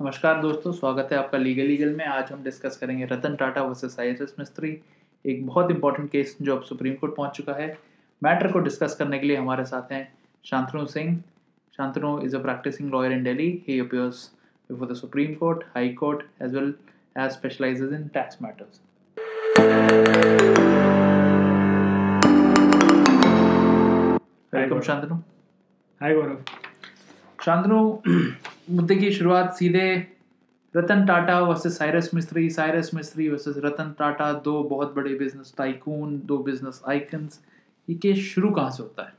नमस्कार दोस्तों स्वागत है आपका लीगल लीगल में। आज हम डिस्कस करेंगे रतन टाटा वर्सेस आई एस मिस्त्री। एक बहुत इंपॉर्टेंट केस जो अब सुप्रीम कोर्ट पहुँच चुका है। मैटर को डिस्कस करने के लिए हमारे साथ हैं Shantanu Singh. Shantanu is a practising lawyer in Delhi he appears before the Supreme Court High Court as well as specialises in tax matters welcome Shantanu hi Gaurav Shantanu मुद्दे की शुरुआत सीधे रतन टाटा वर्सेस साइरस मिस्त्री साइरस मिस्त्री वर्सेस रतन टाटा, दो बहुत बड़े business tycoon दो business icons ये case शुरू कहाँ से होता है?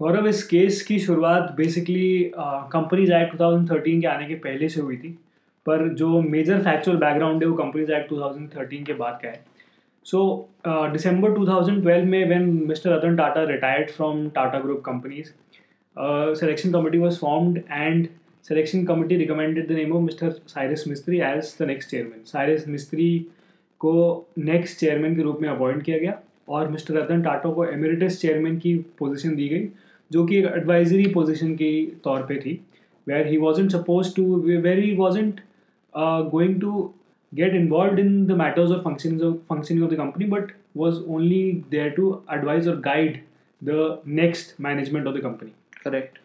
गौरव इस केस की शुरुआत बेसिकली कंपनीज़ एक्ट 2013 के आने के पहले से हुई थी, पर जो मेजर फैक्चुअल बैकग्राउंड है वो कंपनीज़ एक्ट 2013 के बाद का है। सो दिसंबर 2012 में when mister Ratan Tata retired from Tata group companies selection committee was formed and selection committee recommended the name of Mr. Cyrus Mistry as the next chairman. Cyrus Mistry को next chairman के रूप में appoint किया गया और mister Ratan Tata को emeritus chairman की position दी गई जो कि एक एडवाइजरी पोजीशन के तौर पे थी where he wasn't suppose to where he wasn't going to get involved in the matters of functions of functioning of the company but was only there to advise or guide the next management of the company correct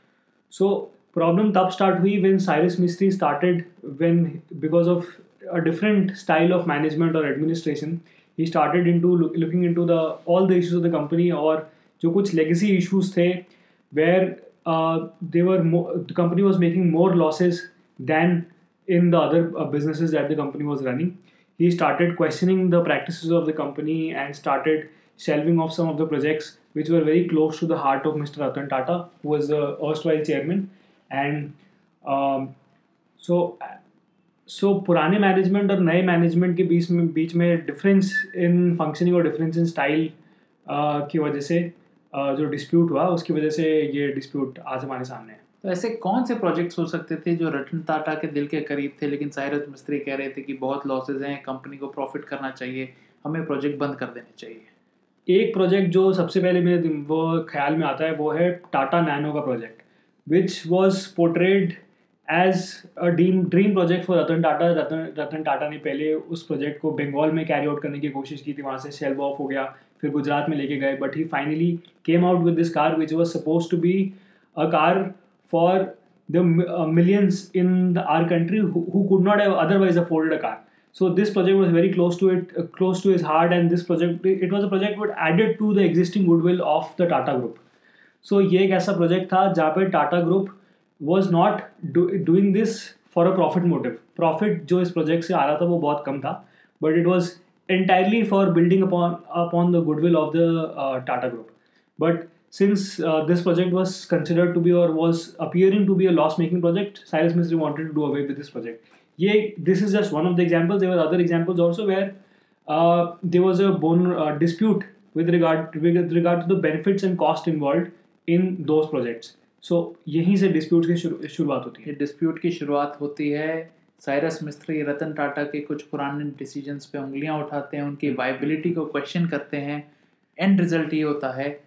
so problem तब start हुई when Cyrus Mistry started when because of a different style of management और administration he started into looking into the all the issues of the company और जो कुछ legacy issues थे where there the company was making more losses than in the other business that the company was running he started questioning the practice of the company and started shelving of some of the projects which were very close to the heart of mister Ratan Tata who is the erstwhile chairman And so so, so पुराने management और नए management के बीच में बीच में difference in functioning और difference in style की वजह से uh, जो डिस्प्यूट हुआ उसकी वजह से ये डिस्प्यूट आज हमारे सामने है। तो ऐसे कौन से प्रोजेक्ट्स हो सकते थे जो रतन टाटा के दिल के करीब थे लेकिन साइरस मिस्त्री कह रहे थे कि बहुत लॉसेज हैं कंपनी को प्रॉफिट करना चाहिए हमें प्रोजेक्ट बंद कर देने चाहिए? एक प्रोजेक्ट जो सबसे पहले मेरे वो ख्याल में आता है वो है टाटा नैनो का project which was portrayed as a dream dream project for Ratan Tata Ratan Ratan Tata ने पहले उस प्रोजेक्ट को बंगाल में कैरी आउट करने की कोशिश की थी वहाँ से शेल्व ऑफ़ हो गया फिर गुजरात में लेके गए but he finally came out with this car which was suppose to be a car for the millions in our country who could not have otherwise afforded a car so this project was very close to it uh, close to his heart and this project it was a project that added to the existing goodwill of the tata group so ये एक ऐसा project था जहाँ पर Tata group was not doing this for a profit motive profit जो इस project से आ रहा था वो बहुत कम था but it was entirely for building upon upon the goodwill of the Tata group but since this project was considered to be और was appearing to be a loss making project Cyrus Mistry wanted to do away with this project ये this is just one of the example there other examples also where there was a bone dispute with regard with regard to the benefits and cost involve in those projects. So यहीं से dispute की शुरू- शुरुआत होती है। Dispute की शुरुआत होती है। साइरस मिस्त्री रतन टाटा के कुछ पुराने डिसीजंस पे उंगलियाँ उठाते हैं उनकी वाइबिलिटी को क्वेश्चन करते हैं। एंड रिज़ल्ट ये होता है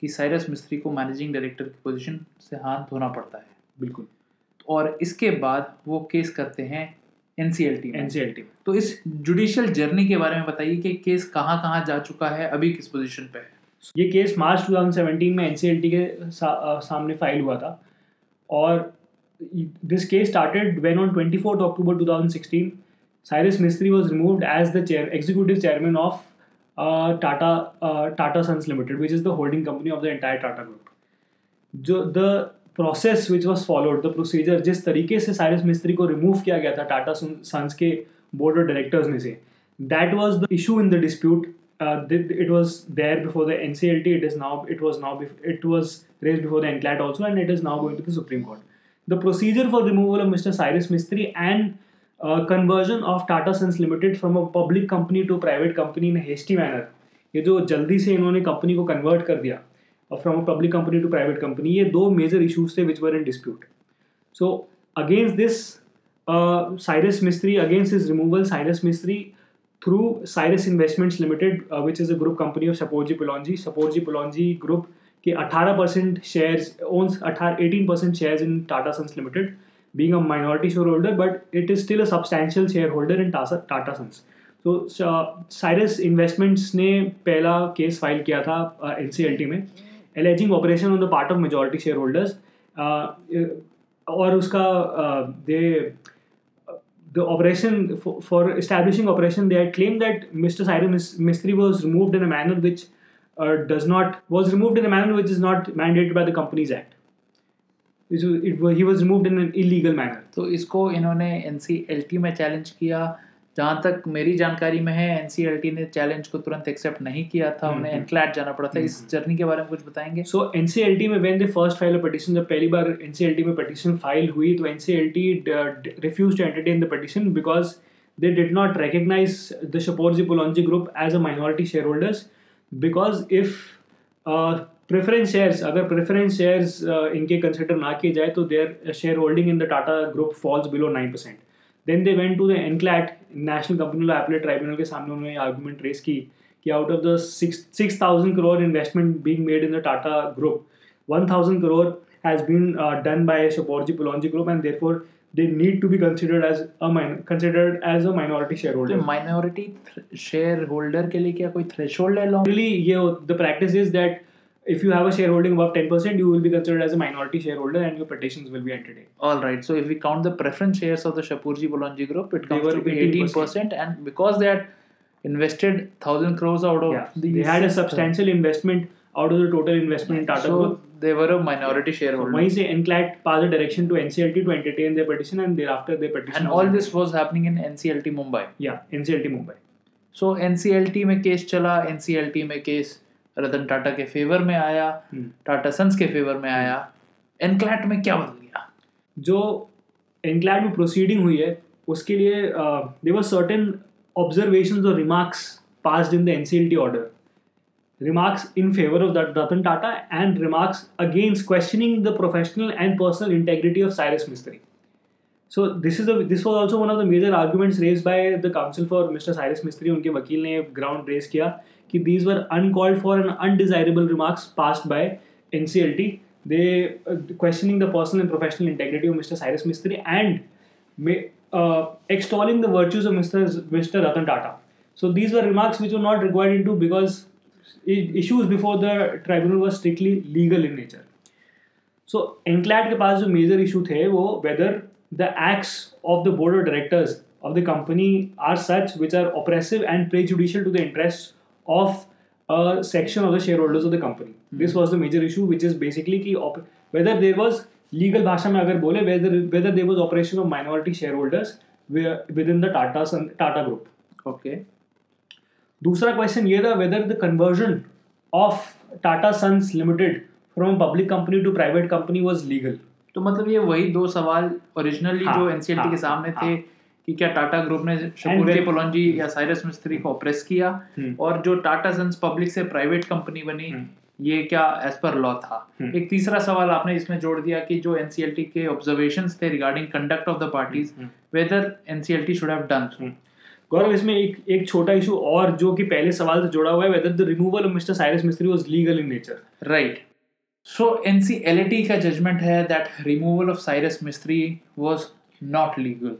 कि साइरस मिस्त्री को मैनेजिंग डायरेक्टर की पोजीशन से हाथ धोना पड़ता है। बिल्कुल। और इसके बाद वो केस करते हैं N C L T N C L T तो इस जुडिशियल जर्नी के बारे में बताइए कि केस कहाँ कहाँ जा चुका है अभी किस पोजीशन पे है? ये केस मार्च 2017 में एनसीएलटी के सा, सामने फ़ाइल हुआ था। और this case started when on 24th October 2016 Cyrus Mistry was removed as the chair executive chairman of Tata Tata Sons Limited which is the holding company of the entire Tata group जो the process which was followed the procedure जिस तरीके से Cyrus Mistry को remove किया गया था Tata Sons के board of directors में से that was the issue in the dispute it was there before the NCLT. It is now it was now bef- it was raised before the NCLAT also, and it is now going to the Supreme Court. The procedure for removal of Mr. Cyrus Mistry and uh, conversion of Tata Sons Limited from a public company to private company in a hasty manner. ये जो जल्दी से इन्होंने company को convert कर दिया from a public company to private company ये दो मेजर इश्यूज थे which were in dispute So against this, uh, Cyrus Mistry, against his removal, Cyrus Mistry, through Cyrus Investments Limited, uh, which is a group company of Saporji Pulonji, Saporji Pulonji Group के 18 percent shares owns 18 percent shares in Tata Sons Limited being a minority shareholder, but it is still a substantial shareholder in Tata, Tata Sons. तो Cyrus Investments ने पहला case file किया था N C L T में alleging operation on the part of majority shareholders और उसका दे the operation for, for, establishing operation they had claimed that mr cyrus mystery was removed in a manner which uh, does not was removed in a manner which is not mandated by the companies act. It, it, he was removed in an illegal manner. So isko inhone nclt mein challenge kiya जहाँ तक मेरी जानकारी में है NCLT ने challenge को तुरंत accept नहीं किया था उन्हें एनक्लैट जाना पड़ा था। इस जर्नी के बारे में कुछ बताएँगे? सो एनसीएलटी में when the first file petition जब पहली बार एनसीएलटी में पटिशन फ़ाइल हुई तो NCLT refuse to entertain the petition because they did not recognise the Shapoorji Pallonji group as a minority shareholders because if preference shares अगर preference shares इनके consider ना किए जाए तो their shareholding in the Tata group falls below nine percent then they went to the NCLAT National Company Law Appellate Tribunal के सामने उन्होंने argument raise की कि out of the six six thousand crore investment being made in the Tata group one thousand crore has been done by Shapoorji Pallonji group and therefore they need to be considered as a min- considered as a minority shareholder. तो minority shareholder के लिए क्या कोई threshold है long? Really, ये the practice is that if you have a shareholding above 10%, you will be considered as a minority shareholder and your petitions will be entertained. All right. So if we count the preference shares of the Shapurji Bolonji group, it They comes were to be 18%. 18%. And because they had invested 1000 crores out of Yeah, these, they had a substantial investment out of the total investment in Tata so Group. they were a minority So shareholder. वहीं से NCLAT passed a direction to NCLT to entertain their petition and thereafter their petition. and was all entertained. this was happening in NCLT Mumbai. Yeah, NCLT Mumbai. So NCLT में case चला NCLT में case रतन टाटा के favour में आया Tata Sons के favour में आया। NCLAT में क्या बदल गया? जो एनक्लैट में प्रोसीडिंग हुई है उसके लिए देवर सर्टेन ऑब्जर्वेशन और remarks pass in the N C L T order remarks in favour of that Ratan Tata and remarks against questioning the professional and personal integrity of Cyrus Mistry so this is this was also one of the major arguments raise by the counsel for mister Cyrus Mistry उनके वकील ने ground raise किया कि these were uncalled for an undesirable remarks passed by N C L T they questioning the personal and professional integrity of mister Cyrus Mistry and extolling the virtues of mister mister Ratan Tata so these were remarks which are not required in to because issues before the tribunal was strictly legal in nature so NCLAT के पास जो major issue थे वो whether the acts of the board of directors of the company are such which are oppressive and prejudicial to the interest of section of the shareholders of the company this was the major issue which is basically की whether there was legal भाषा में अगर बोले whether whether there was operation of minority shareholders within the Tata Tata group okay दूसरा question ये था whether the conversion of Tata Sons Limited from public company to private company was legal तो मतलब ये वही दो सवाल ओरिजिनली हाँ, जो एनसीएलटी हाँ, के सामने हाँ। थे कि क्या टाटा ग्रुप ने when- पोलंजी या साइरस मिस्त्री को ऑप्रेस किया हम्म। और जो टाटा सन्स पब्लिक से प्राइवेट कंपनी बनी हम्म। ये क्या एज पर लॉ था हम्म। एक तीसरा सवाल आपने इसमें जोड़ दिया कि जो एनसीएलटी के ऑब्जर्वेशंस थे regarding conduct of the parties. Whether NCLT should have done so Gaurav इसमें एक एक छोटा इशू और जो कि पहले सवाल से जुड़ा हुआ है whether the removal of mister Cyrus Mistry was legal in nature right so NCLT का जजमेंट है that removal of Cyrus Mistry was not legal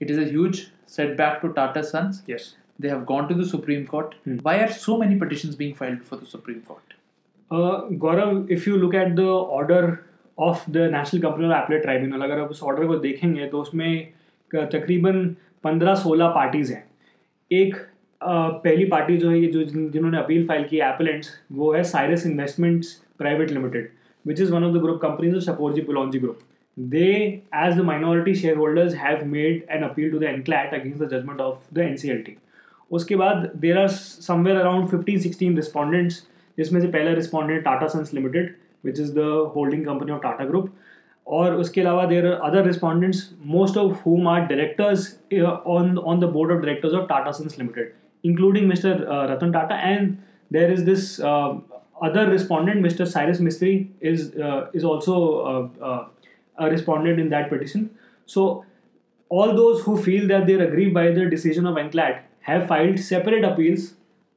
It is a huge setback to Tata Sons. Yes They have gone to the Supreme Court. Hmm. Why are so many petitions being filed before the Supreme Court? Gaurav if you look at the order of the National Company Appellate Tribunal अगर आप उस order को देखेंगे तो उसमें तकरीबन पंद्रह सोलह पार्टीज़ हैं एक अ, पहली पार्टी जो है ये जो जिन्होंने अपील फ़ाइल की एपलेंट्स वो है Cyrus Investments Private Limited which is one of the group companies of Shapoorji Pallonji group they, as the minority shareholders, have made an appeal to the NCLAT against the judgment of the NCLT उसके बाद there are somewhere around 15 16 respondents जिसमें से पहला respondent Tata Sons Limited which is the holding company of Tata group और उसके अलावा there are other respondents most of whom are directors on on the board of directors of Tata Sons Limited including mister Ratan Tata and there is this other respondent, Mr. Cyrus Mistry, is uh, is also uh, uh, a respondent in that petition. So all those who feel that they're aggrieved by the decision of NCLAT have filed separate appeals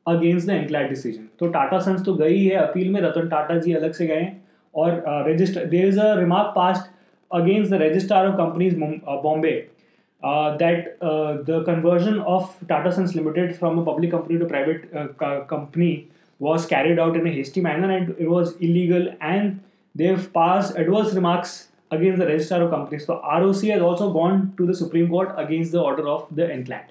against the NCLAT decision. तो Tata sons तो गई है appeal में रतन टाटा जी अलग से गए हैं और register there is a remark passed against the registrar of companies Mum- uh, bombay uh, that uh, the conversion of tata sons limited from a public company to private uh, co- company was carried out in a hasty manner and it was illegal and they've passed adverse remarks against the registrar of companies so roc has also gone to the supreme court against the order of the enclad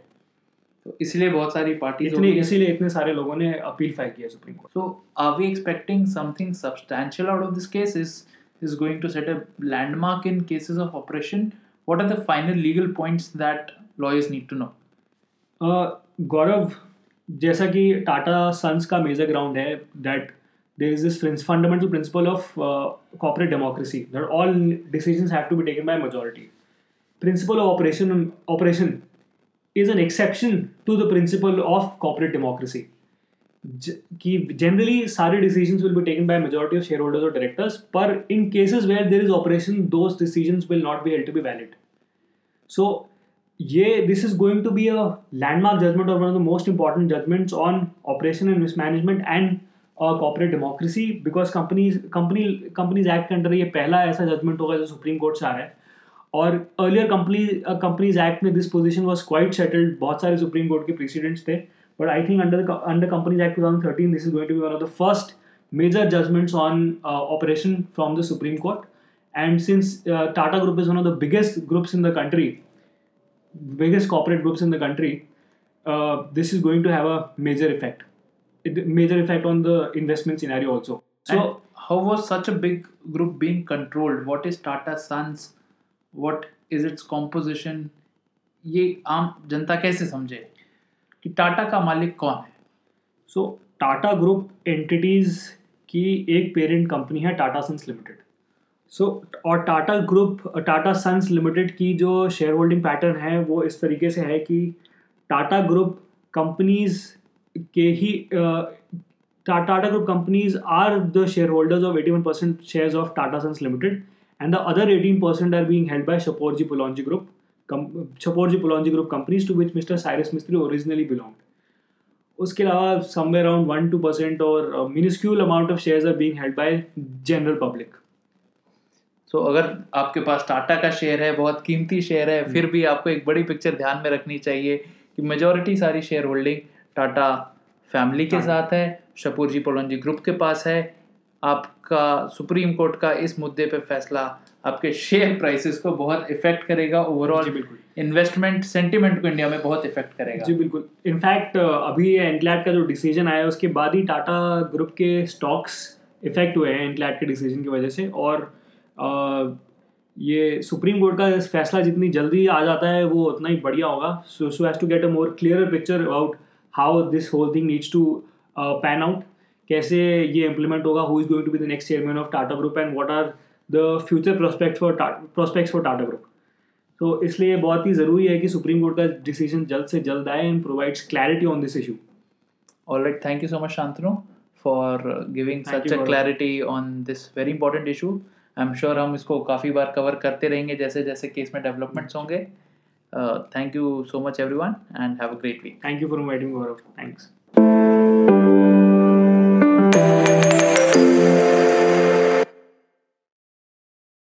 तो इसलिए बहुत सारी parties इतने इसीलिए इतने सारे लोगों ने अपील फाइल किया Supreme Court So, are we expecting something substantial out of this case? Is is going to set a landmark in cases of oppression? What are the final legal points that lawyers need to know? Gaurav जैसा कि Tata sons का major ground है that there is this fundamental principle of corporate democracy that all decision have to be taken by majority principle of operation operation is an exception to the principle of corporate democracy कि generally सारे decision will be taken by majority of shareholders और directors पर in cases where there is operation those decision will not be L to be valid so ये this is going to be a landmark judgment or one of the most important judgments on operation and mismanagement and uh, corporate democracy because companies company companies act के अंदर ये पहला ऐसा judgment होगा जो Supreme Court से आ रहा है और अर्लियर कंपनी कंपनीज एक्ट में this position was quite settled बहुत सारे सुप्रीम कोर्ट के प्रेसिडेंट्स थे but I think under under companies act 2013 this is going to be one of the first major judgments on uh, operation from the supreme court and since uh, tata group is one of the biggest groups in the country biggest corporate groups in the country uh, this is going to have a major effect it, major effect on the investment scenario also so and how was such a big group being controlled? What is Tata Sons? What is its composition? ये आम जनता कैसे समझे कि टाटा का मालिक कौन है सो टाटा ग्रुप एंटिटीज की एक पेरेंट कंपनी है टाटा सन्स लिमिटेड सो और Tata group Tata Sons Limited की जो शेयर होल्डिंग पैटर्न है वो इस तरीके से है कि टाटा ग्रुप कंपनीज़ के ही Tata group companies are the shareholders of 81% percent shares of Tata Sons Limited and the other 18% are being held by Shaporji Pulonji Group, com- Shaporji Pulonji Group companies to which Mr. Cyrus Mistry originally. उसके अलावा somewhere around one two percent और miniscule amount of shares are being held by general public so so, अगर आपके पास टाटा का share है बहुत कीमती शेयर है फिर भी आपको एक बड़ी पिक्चर ध्यान में रखनी चाहिए कि मेजोरिटी सारी शेयर होल्डिंग टाटा फैमिली के साथ है शपूर जी पोलंजी ग्रुप के पास है। आपका सुप्रीम कोर्ट का इस मुद्दे पे फैसला आपके शेयर प्राइसेस को बहुत इफ़ेक्ट करेगा ओवरऑल बिल्कुल। इन्वेस्टमेंट सेंटिमेंट को इंडिया में बहुत इफ़ेक्ट करेगा। जी बिल्कुल। इनफैक्ट अभी एनक्लैट का जो डिसीज़न आया उसके बाद ही टाटा ग्रुप के स्टॉक्स इफ़ेक्ट हुए हैं एनक्लैट के डिसीज़न की वजह से। और ये सुप्रीम कोर्ट का फैसला जितनी जल्दी आ जाता है वो उतना ही बढ़िया होगा। So so has to get a more clear picture about how this whole thing needs to pan out कैसे ये इम्प्लीमेंट होगा who is going to be the next chairman of Tata group and what are the future prospect for prospects for Tata group तो इसलिए बहुत ही ज़रूरी है कि सुप्रीम कोर्ट का डिसीज़न जल्द से जल्द आए and provides clarity on this issue All right, thank you so much, Shantanu, for uh, giving Thank such you, a Gaurav. clarity on this am sure हम इसको काफ़ी बार कवर करते रहेंगे, जैसे जैसे केस में डेवलपमेंट्स होंगे। Thank you so much everyone and have a great week thank you for inviting Gaurav thanks